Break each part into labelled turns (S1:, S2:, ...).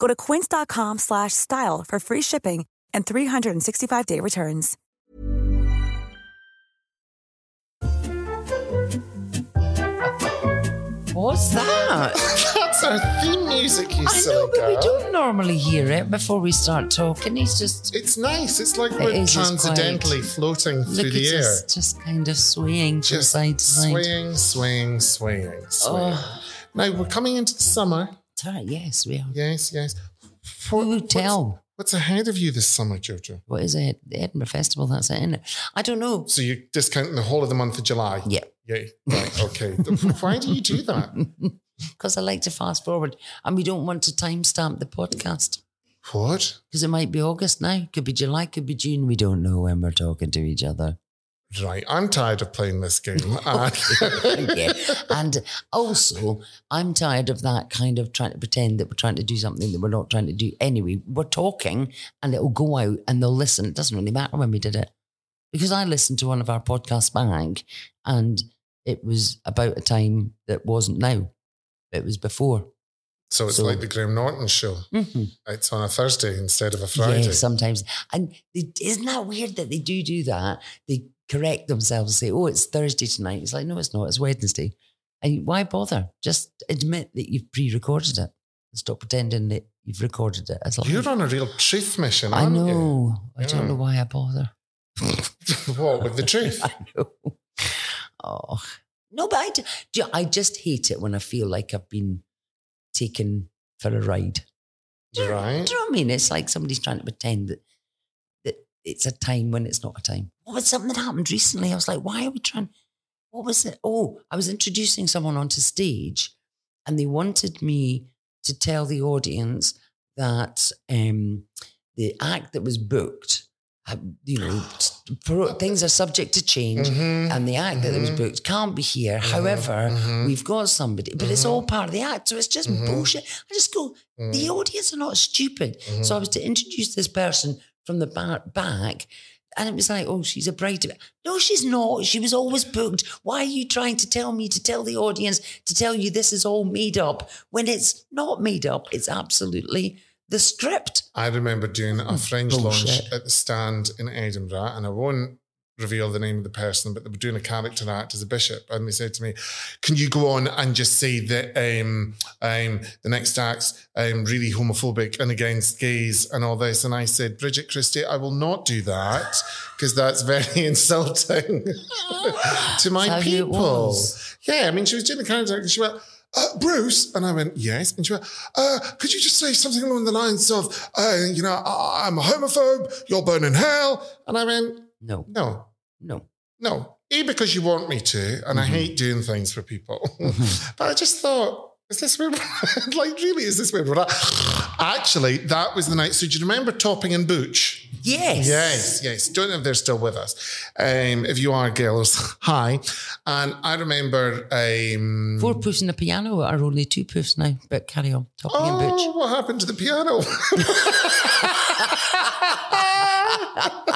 S1: Go to quince.com slash style for free shipping and 365-day returns.
S2: What's that?
S3: That's our theme music, you
S2: I
S3: silly
S2: know, but we
S3: girl.
S2: don't normally hear it before we start talking. He's just
S3: It's nice. It's like
S2: It
S3: we're
S2: is, it's
S3: transcendentally floating
S2: look
S3: through
S2: at
S3: the air.
S2: us, just kind of swaying from
S3: Just
S2: side to side.
S3: swaying, swaying, swaying, swaying.
S2: Oh,
S3: Now we're coming into the summer.
S2: Yes, we are.
S3: Yes, yes.
S2: Who would
S3: what's-
S2: tell?
S3: What's ahead of you this summer, Jojo?
S2: What is it? The Edinburgh Festival, that's it, isn't it? I don't know.
S3: So you're discounting the whole of the month of July?
S2: Yeah.
S3: Yeah. Right. Okay. Why do you do that?
S2: Because I like to fast forward and we don't want to timestamp the podcast
S3: What?
S2: because it might be August now, could be July, could be June. We don't know when we're talking to each other.
S3: Right. I'm tired of playing this game. And-
S2: yeah. And also, I'm tired of that kind of trying to pretend that we're trying to do something that we're not trying to do anyway. We're talking and it'll go out and they'll listen. It doesn't really matter when we did it. Because I listened to one of our podcasts back and it was about a time that wasn't now, it was before.
S3: So it's
S2: So-
S3: like the Graham Norton show.
S2: Mm-hmm.
S3: It's on a Thursday instead of a Friday.
S2: Yeah, sometimes. And they, isn't that weird that they do do that? They correct themselves and say, oh, it's Thursday tonight. It's like, no, it's not. It's Wednesday. And why bother? Just admit that you've pre recorded it. Stop pretending that you've recorded it. As.
S3: You're on a real truth mission,
S2: I know. I
S3: Yeah.
S2: don't know why I bother.
S3: what, with the truth?
S2: I know. Oh. No, but I, do you- I just hate it when I feel like I've been taken for a ride. Do you,
S3: Right.
S2: do you know what I mean? It's like somebody's trying to pretend that it's a time when it's not a time. What was something that happened recently? I was like, why are we trying? What was it? Oh, I was introducing someone onto stage, and they wanted me to tell the audience that um, the act that was booked, you know, things are subject to change.
S3: Mhm.
S2: And the act that was
S3: Mhm.
S2: booked can't be here.
S3: Mhm.
S2: However,
S3: Mhm.
S2: we've got somebody, but it's all part of the act. So it's just bullshit. I just go,
S3: Mm.
S2: the audience are not stupid. So I was to introduce this person from the ba- back, and it was like, oh, she's a bride. No, she's not. She was always booked. Why are you trying to tell me to tell the audience to tell you this is all made up when it's not made up? It's absolutely the script.
S3: I remember doing a Fringe launch at the stand in Edinburgh, and I won't reveal the name of the person, but they were doing a character act as a bishop, and they said to me, "Can you go on and just say that um, um, the next act's um, really homophobic and against gays and all this?" And I said, "Bridget Christie, I will not do that because that's very insulting to my
S2: That's
S3: people." Yeah, I mean, she was doing the character act, and she went. Uh, Bruce, and I went, yes. And she went, uh, could you just say something along the lines of, uh, you know, I- I'm a homophobe, you're burning hell. And I went,
S2: No,
S3: no,
S2: no.
S3: no. A, because you want me to, and I
S2: Mm-hmm.
S3: hate doing things for people. but I just thought, is this where we're like, really, is this where we're at? Actually, that was the night. So do you remember Topping and Butch?
S2: Yes.
S3: Yes, yes. Don't know if they're still with us. Um, if you are, girls, hi. And I remember. Um,
S2: Four poofs and a piano are only two poofs now, but carry on. Topping and Butch.
S3: Oh, what happened to the piano?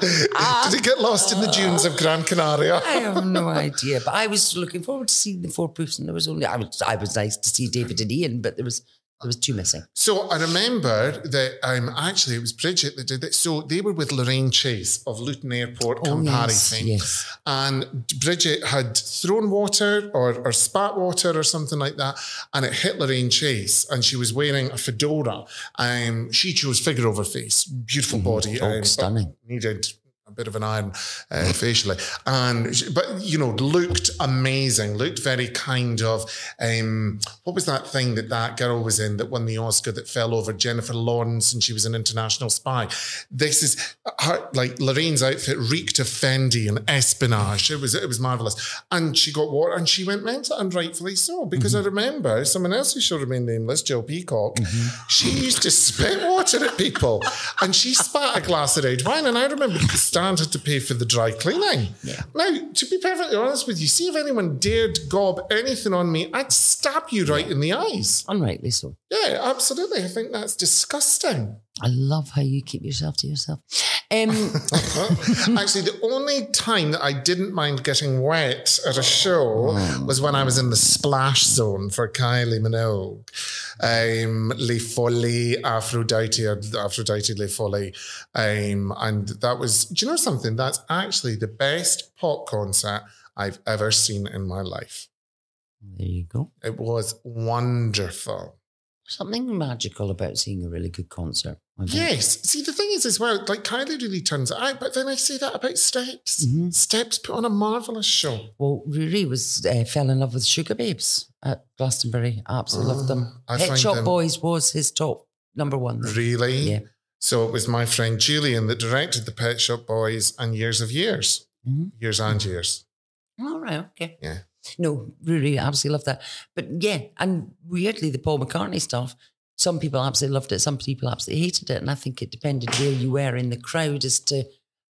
S3: Did it get lost in the dunes of Gran Canaria?
S2: I have no idea, but I was looking forward to seeing the four poofs, and there was only I was I was nice to see David and Ian, but there was there was two missing.
S3: So I remember that um, actually it was Bridget that did it. So they were with Lorraine Chase of Luton Airport,
S2: Oh,
S3: Campari
S2: yes, yes.
S3: And Bridget had thrown water or, or spat water or something like that, and it hit Lorraine Chase, and she was wearing a fedora. Um, she chose figure over face, beautiful body.
S2: Oh,
S3: um,
S2: stunning.
S3: Needed a bit of an iron uh, facially, and but you know looked amazing. Looked very kind of um, what was that thing that that girl was in that won the Oscar that fell over Jennifer Lawrence and she was an international spy. This is her like Lorraine's outfit reeked of Fendi and espionage. It was it was marvelous, and she got water and she went mental and rightfully so because I remember someone else who shall remain nameless, Jill Peacock. She used to spit water at people, and she spat a glass of red wine. And I remember had to pay for the dry cleaning. Now, to be perfectly honest with you, see if anyone dared gob anything on me, I'd stab you right in the eyes.
S2: Unrightly so.
S3: Yeah, absolutely. I think that's disgusting.
S2: I love how you keep yourself to yourself. Um,
S3: Actually, the only time that I didn't mind getting wet at a show was when I was in the splash zone for Kylie Minogue. Um, Les Folies, Aphrodite, Aphrodite Les Folies. Um, and that was, do you know something? That's actually the best pop concert I've ever seen in my life.
S2: there you go.
S3: It was wonderful.
S2: Something magical about seeing a really good concert.
S3: Yes. See, the thing is, as well, like Kylie really turns it out, but then I say that about Steps.
S2: Mhm.
S3: Steps put on a marvelous show.
S2: Well, Riri was uh, fell in love with Sugababes at Glastonbury. Absolutely loved them.
S3: Oh, I
S2: Pet Shop
S3: them-
S2: Boys was his top number one.
S3: Really?
S2: Yeah.
S3: So it was my friend Julian that directed the Pet Shop Boys and Years of Years.
S2: Mhm.
S3: Years and years.
S2: All right, okay.
S3: Yeah.
S2: No, really, absolutely loved that. But yeah, and weirdly, the Paul McCartney stuff, some people absolutely loved it, some people absolutely hated it. And I think it depended where you were in the crowd as to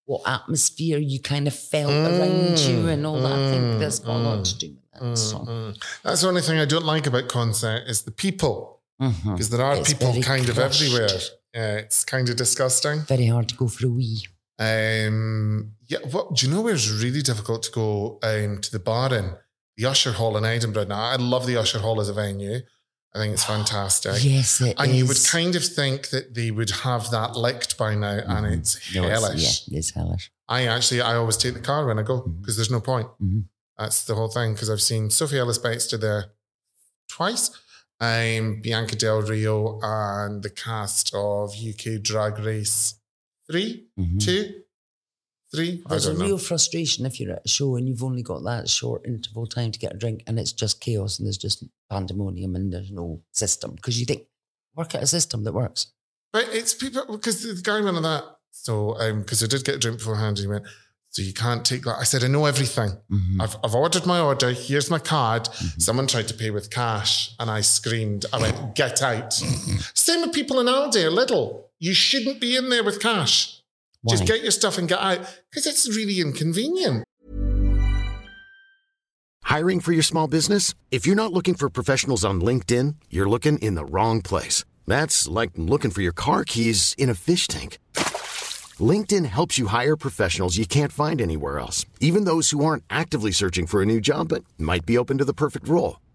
S2: what atmosphere you kind of felt around you and all that. I think
S3: Mm,
S2: there's got a lot
S3: mm,
S2: to do with that. so.
S3: Mm. That's the only thing I don't like about concert is the people. Because there are
S2: It's
S3: people kind of everywhere. Yeah, it's kind of disgusting.
S2: Very hard to go for a wee.
S3: Um, yeah, what do you know where it's really difficult to go um, to the bar in? The Usher Hall in Edinburgh. Now, I love the Usher Hall as a venue. I think it's fantastic.
S2: Yes, it
S3: and you would kind of think that they would have that licked by now, and
S2: Mhm.
S3: it's
S2: No, it's-
S3: hellish.
S2: Yeah, it's hellish.
S3: I actually, I always take the car when I go because there's no point.
S2: Mhm.
S3: That's the whole thing. Because I've seen Sophie Ellis Bextor there twice, um, Bianca Del Rio, and the cast of UK Drag Race 3
S2: Mhm.
S3: two, three.
S2: There's a
S3: know.
S2: real frustration if you're at a show and you've only got that short interval time to get a drink and it's just chaos and there's just pandemonium and there's no system because you think, work out a system that works.
S3: But it's people because the guy went on that. So, because I did get a drink beforehand, and he went, "So you can't take that." I said, "I know everything.
S2: Mhm.
S3: I've, I've ordered my order. Here's my card."
S2: Mm-hmm.
S3: Someone tried to pay with cash, and I screamed. I went, "Get out!"
S2: Mm-hmm.
S3: Same with people in Aldi or Lidl. You shouldn't be in there with cash. Just get your stuff and get out because it's really inconvenient.
S4: Hiring for your small business? If you're not looking for professionals on LinkedIn, you're looking in the wrong place. That's like looking for your car keys in a fish tank. LinkedIn helps you hire professionals you can't find anywhere else, even those who aren't actively searching for a new job but might be open to the perfect role.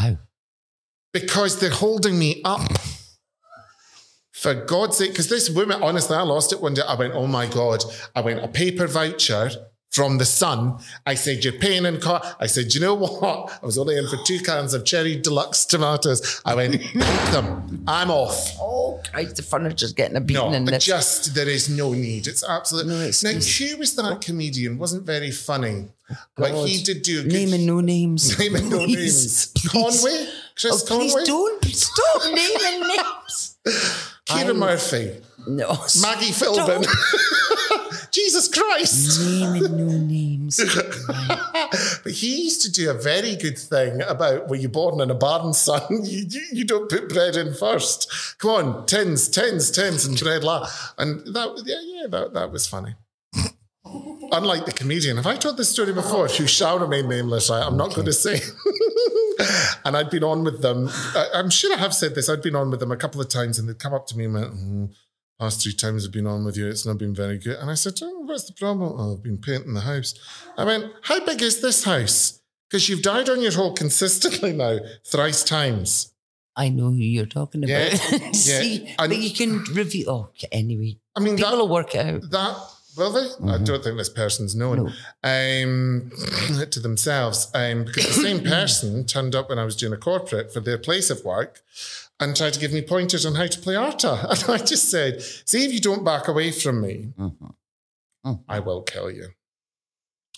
S2: How?
S3: because they're holding me up. For God's sake, because this woman, honestly, I lost it one day. I went, oh my God. I went, a paper voucher from the Sun. I said, you're paying in car. I said, you know what? I was only in for two cans of cherry deluxe tomatoes. I went, keep them. I'm off.
S2: Oh, Christ, the furniture's getting a beating
S3: No,
S2: in this.
S3: just there is no need. It's absolutely
S2: No
S3: now. Who was that comedian? wasn't very funny, but he did do a good
S2: Naming no names.
S3: Naming no
S2: Please,
S3: names.
S2: please.
S3: Conway, Chris
S2: Oh, please
S3: Conway,
S2: don't stop naming names.
S3: Kieran
S2: I'm-
S3: Murphy,
S2: No,
S3: Maggie Philbin. Jesus Christ!
S2: naming no names.
S3: but he used to do a very good thing about were you born in a barn, son? You, you, you don't put bread in first. Come on, tins, tins, tins, and bread la. And that, yeah, yeah, that, that was funny. Unlike the comedian, have I told this story before? Who shall remain nameless? I, I'm not going to say. and I'd been on with them. I, I'm sure I have said this. I'd been on with them a couple of times, and they'd come up to me and went, "Mm, "Last three times I've been on with you, it's not been very good." And I said, oh, "What's the problem?" Oh, I've been painting the house. I went, "How big is this house?" Because you've died on your hole consistently now thrice times.
S2: I know who you're talking about.
S3: Yeah, yeah.
S2: See,
S3: And-
S2: but you can review. Oh, anyway.
S3: I mean,
S2: People
S3: that,
S2: will work out.
S3: that will they? I don't think this person's known um, to themselves um, because the same person turned up when I was doing a corporate for their place of work and tried to give me pointers on how to play Arta. And I just said, "See if you don't back away from me, I will kill you."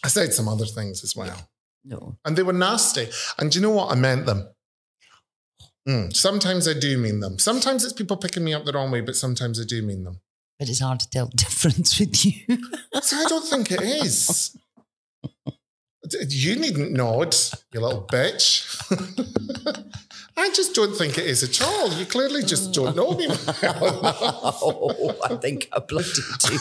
S3: I said some other things as well,
S2: No.
S3: and they were nasty. And do you know what? I meant them. Mm, sometimes I do mean them. Sometimes it's people picking me up the wrong way, but sometimes I do mean them.
S2: But it's hard to tell the difference with you.
S3: So I don't think it is. You needn't nod, you little bitch. I just don't think it is at all. You clearly just don't know me
S2: oh, I think I bloody do.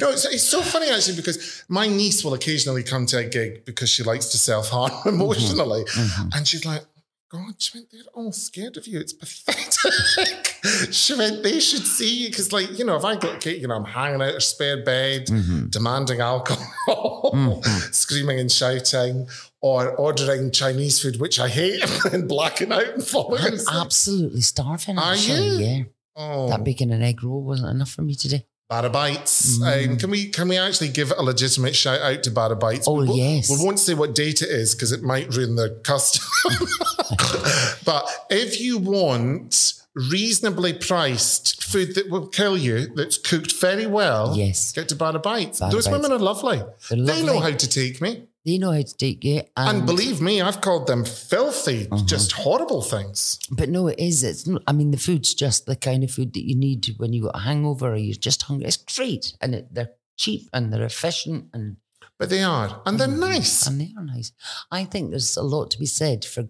S3: no, it's, it's so funny actually because my niece will occasionally come to a gig because she likes to self harm emotionally. Mm-hmm. Mm-hmm. And she's like, God, she went, they're all scared of you. It's pathetic. she went, they should see you. Because, like, you know, if I got, you know, I'm hanging out a spare bed, mm-hmm. demanding alcohol, mm-hmm. screaming and shouting, or ordering Chinese food, which I hate, and blacking out and falling
S2: I'm
S3: asleep.
S2: absolutely starving.
S3: Are
S2: actually,
S3: you?
S2: Yeah.
S3: Oh.
S2: That bacon and egg roll wasn't enough for me today.
S3: Bada Bites. Um, can we can we actually give a legitimate shout out to Bada Bites?
S2: Oh,
S3: we,
S2: yes.
S3: We won't say what date it is because it might ruin the custom. but if you want reasonably priced food that will kill you, that's cooked very well,
S2: Yes.
S3: get to Bada Bites.
S2: Bada
S3: Those
S2: Bites.
S3: women are lovely.
S2: They're
S3: They know how to take me.
S2: They know how to take you.
S3: And believe me, I've called them filthy,
S2: Uh-huh.
S3: just horrible things.
S2: But no, it is. It's. not- I mean, the food's just the kind of food that you need when you got a hangover or you're just hungry. It's great, and it, they're cheap and they're efficient and
S3: But they are. And they're nice.
S2: and they are nice. I think there's a lot to be said for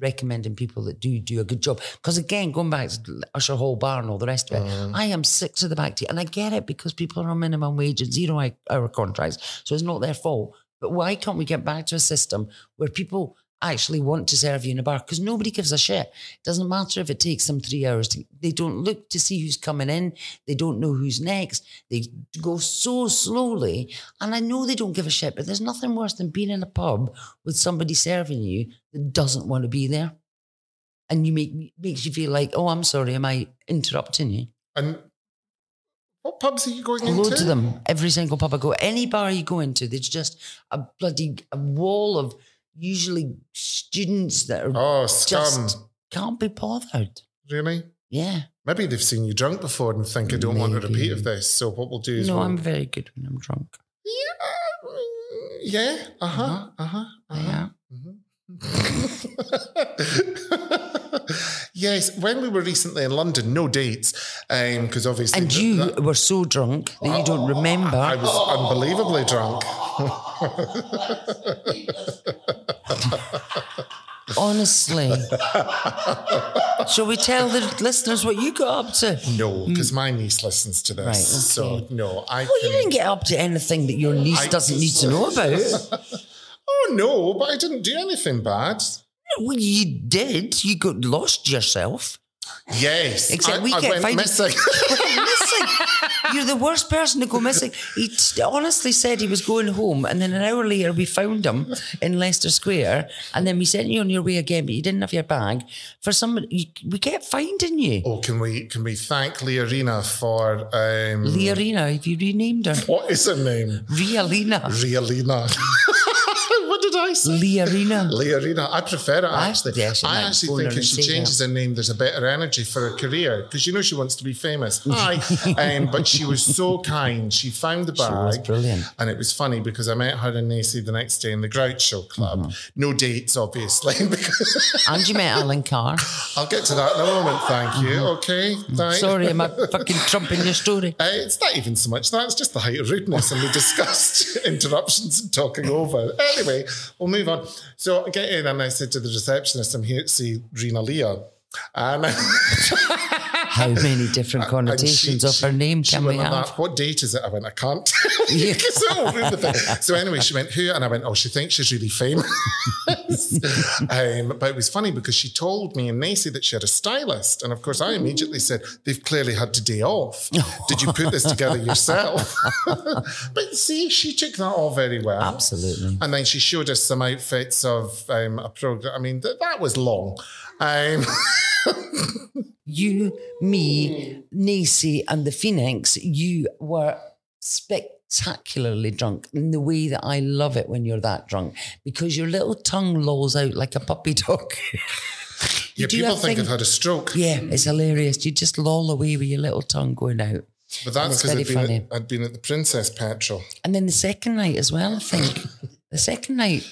S2: recommending people that do do a good job. Because again, going back to Usher Hall Bar and all the rest of it,
S3: Mm.
S2: I am sick to the back to and I get it because people are on minimum wage and zero hou- hour contracts, so it's not their fault. But why can't we get back to a system where people actually want to serve you in a bar? Because nobody gives a shit. It doesn't matter if it takes them three hours. To, they don't look to see who's coming in. They don't know who's next. They go so slowly. And I know they don't give a shit, but there's nothing worse than being in a pub with somebody serving you that doesn't want to be there. And you make makes you feel like, oh, I'm sorry, am I interrupting you?
S3: And what pubs are you going into?
S2: Loads of them. Every single pub I go, any bar you go into, there's just a bloody a wall of usually students that are
S3: Oh, scum.
S2: just can't be bothered.
S3: Really?
S2: Yeah.
S3: Maybe they've seen you drunk before and think, I don't want a repeat of this. So what we'll do is
S2: No,
S3: we'll,
S2: I'm very good when I'm drunk.
S3: yeah, Yeah. uh huh, uh huh, uh huh. yes, when we were recently in London, no dates, um, because obviously,
S2: And you
S3: that-
S2: were so drunk that you don't remember.
S3: I was unbelievably drunk.
S2: Honestly. Shall we tell the listeners what you got up to?
S3: No, because hmm. my niece listens to this,
S2: Right,
S3: so no, I.
S2: Well, you didn't get up to anything that your niece
S3: I
S2: doesn't need to know about.
S3: No, but I didn't do anything bad.
S2: Well, you did. You got lost yourself.
S3: Yes.
S2: Except
S3: I,
S2: we
S3: I
S2: kept
S3: went
S2: finding-
S3: missing.
S2: missing. You're the worst person to go missing. He t- honestly said he was going home, and then an hour later we found him in Leicester Square, and then we sent you on your way again, but you didn't have your bag. For some, you, we kept finding you.
S3: oh, can we can we thank Learina for um
S2: Learina, have you renamed her?
S3: what is her name?
S2: Rialina.
S3: Realina. did I say?
S2: Learina.
S3: Learina. I prefer it
S2: I-
S3: actually.
S2: yeah,
S3: I actually think if she changes her name, there's a better energy for her career because you know she wants to be famous. Hi. um, but she was so kind. She found the bag.
S2: was brilliant.
S3: And it was funny because I met her and Nacy the next day in the Groucho Club.
S2: Mm-hmm.
S3: No dates, obviously.
S2: And you met Alan Carr.
S3: I'll get to that in a moment. Thank you. Okay. Right.
S2: Mm-hmm. Sorry, am I fucking trumping your story?
S3: Uh, it's not even so much that, it's just the height of rudeness, and we discussed interruptions and talking over. Anyway, we'll move on. So I get in, and I said to the receptionist, I'm here to see Rena Leah. And,
S2: How many different connotations
S3: and
S2: of her name
S3: she
S2: can we have?
S3: that, what date is it? I went, I can't. tell you,
S2: Yeah.
S3: 'cause it'll ruin the thing. So anyway, she went, who? And I went, oh, she thinks she's really famous. um, but it was funny because she told me and Nacy that she had a stylist. And of course, I immediately said, they've clearly had to day off. Did you put this together yourself? but see, she took that all very well.
S2: Absolutely.
S3: And then she showed us some outfits of um, a program. I mean, th- that was long. Um,
S2: You, me, Nacy, and the Phoenix, you were spectacularly drunk in the way that I love it when you're that drunk because your little tongue lolls out like a puppy dog.
S3: yeah,
S2: do
S3: people think
S2: thing-
S3: I've had a stroke.
S2: yeah, it's hilarious. You just loll away with your little tongue going out.
S3: But that's because I'd, been at, I'd been at the Princess Petrol.
S2: And then the second night as well, I think. the second night,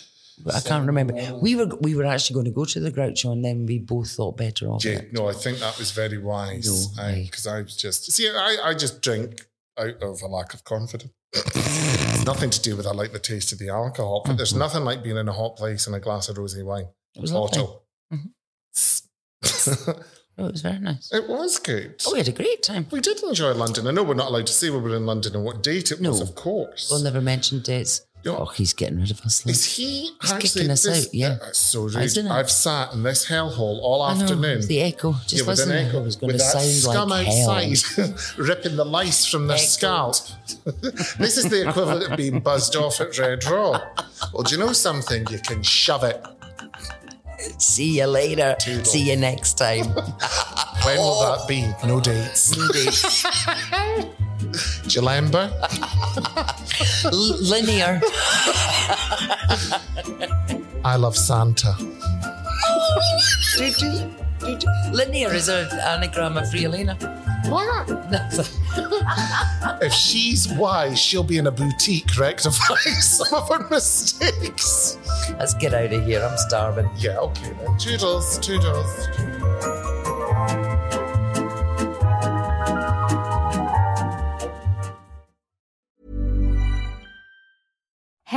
S2: I can't remember. We were we were actually going to go to the Groucho and then we both thought better of
S3: Yeah,
S2: it.
S3: no, I think that was very wise
S2: No, aye.
S3: because I was just see, I, I just drink out of a lack of confidence. it's nothing to do with I like the taste of the alcohol, but there's nothing like being in a hot place and a glass of rosé wine.
S2: Mm-hmm. It was.
S3: Bottle.
S2: Mhm. Oh, it was very nice.
S3: it was good.
S2: Oh, we had a great time.
S3: We did enjoy London. I know we're not allowed to say we were in London and what date it was,
S2: No.
S3: of course.
S2: We'll never mention dates. Oh, he's getting rid of us. look.
S3: Is he
S2: He's kicking us
S3: this-
S2: out, yeah.
S3: That's so rude. I've sat in this hellhole all
S2: I know,
S3: afternoon.
S2: the echo. Just
S3: yeah, with
S2: listen.
S3: an echo.
S2: It was going
S3: with
S2: to
S3: that
S2: sound
S3: scum
S2: like
S3: outside, ripping the lice from their
S2: Echo.
S3: scalp. this is the equivalent of being buzzed off at Red Raw. Well, do you know something? You can shove it.
S2: See you later.
S3: Toodles.
S2: See you next time.
S3: When will that be? No dates.
S2: No dates.
S3: Do?
S2: L- linear.
S3: I love Santa.
S2: Did you? Did you? Linear is an anagram of Rialina.
S3: What? If she's wise, she'll be in a boutique rectifying some of her mistakes.
S2: Let's get out of here. I'm starving.
S3: Yeah, okay then. Toodles, toodles.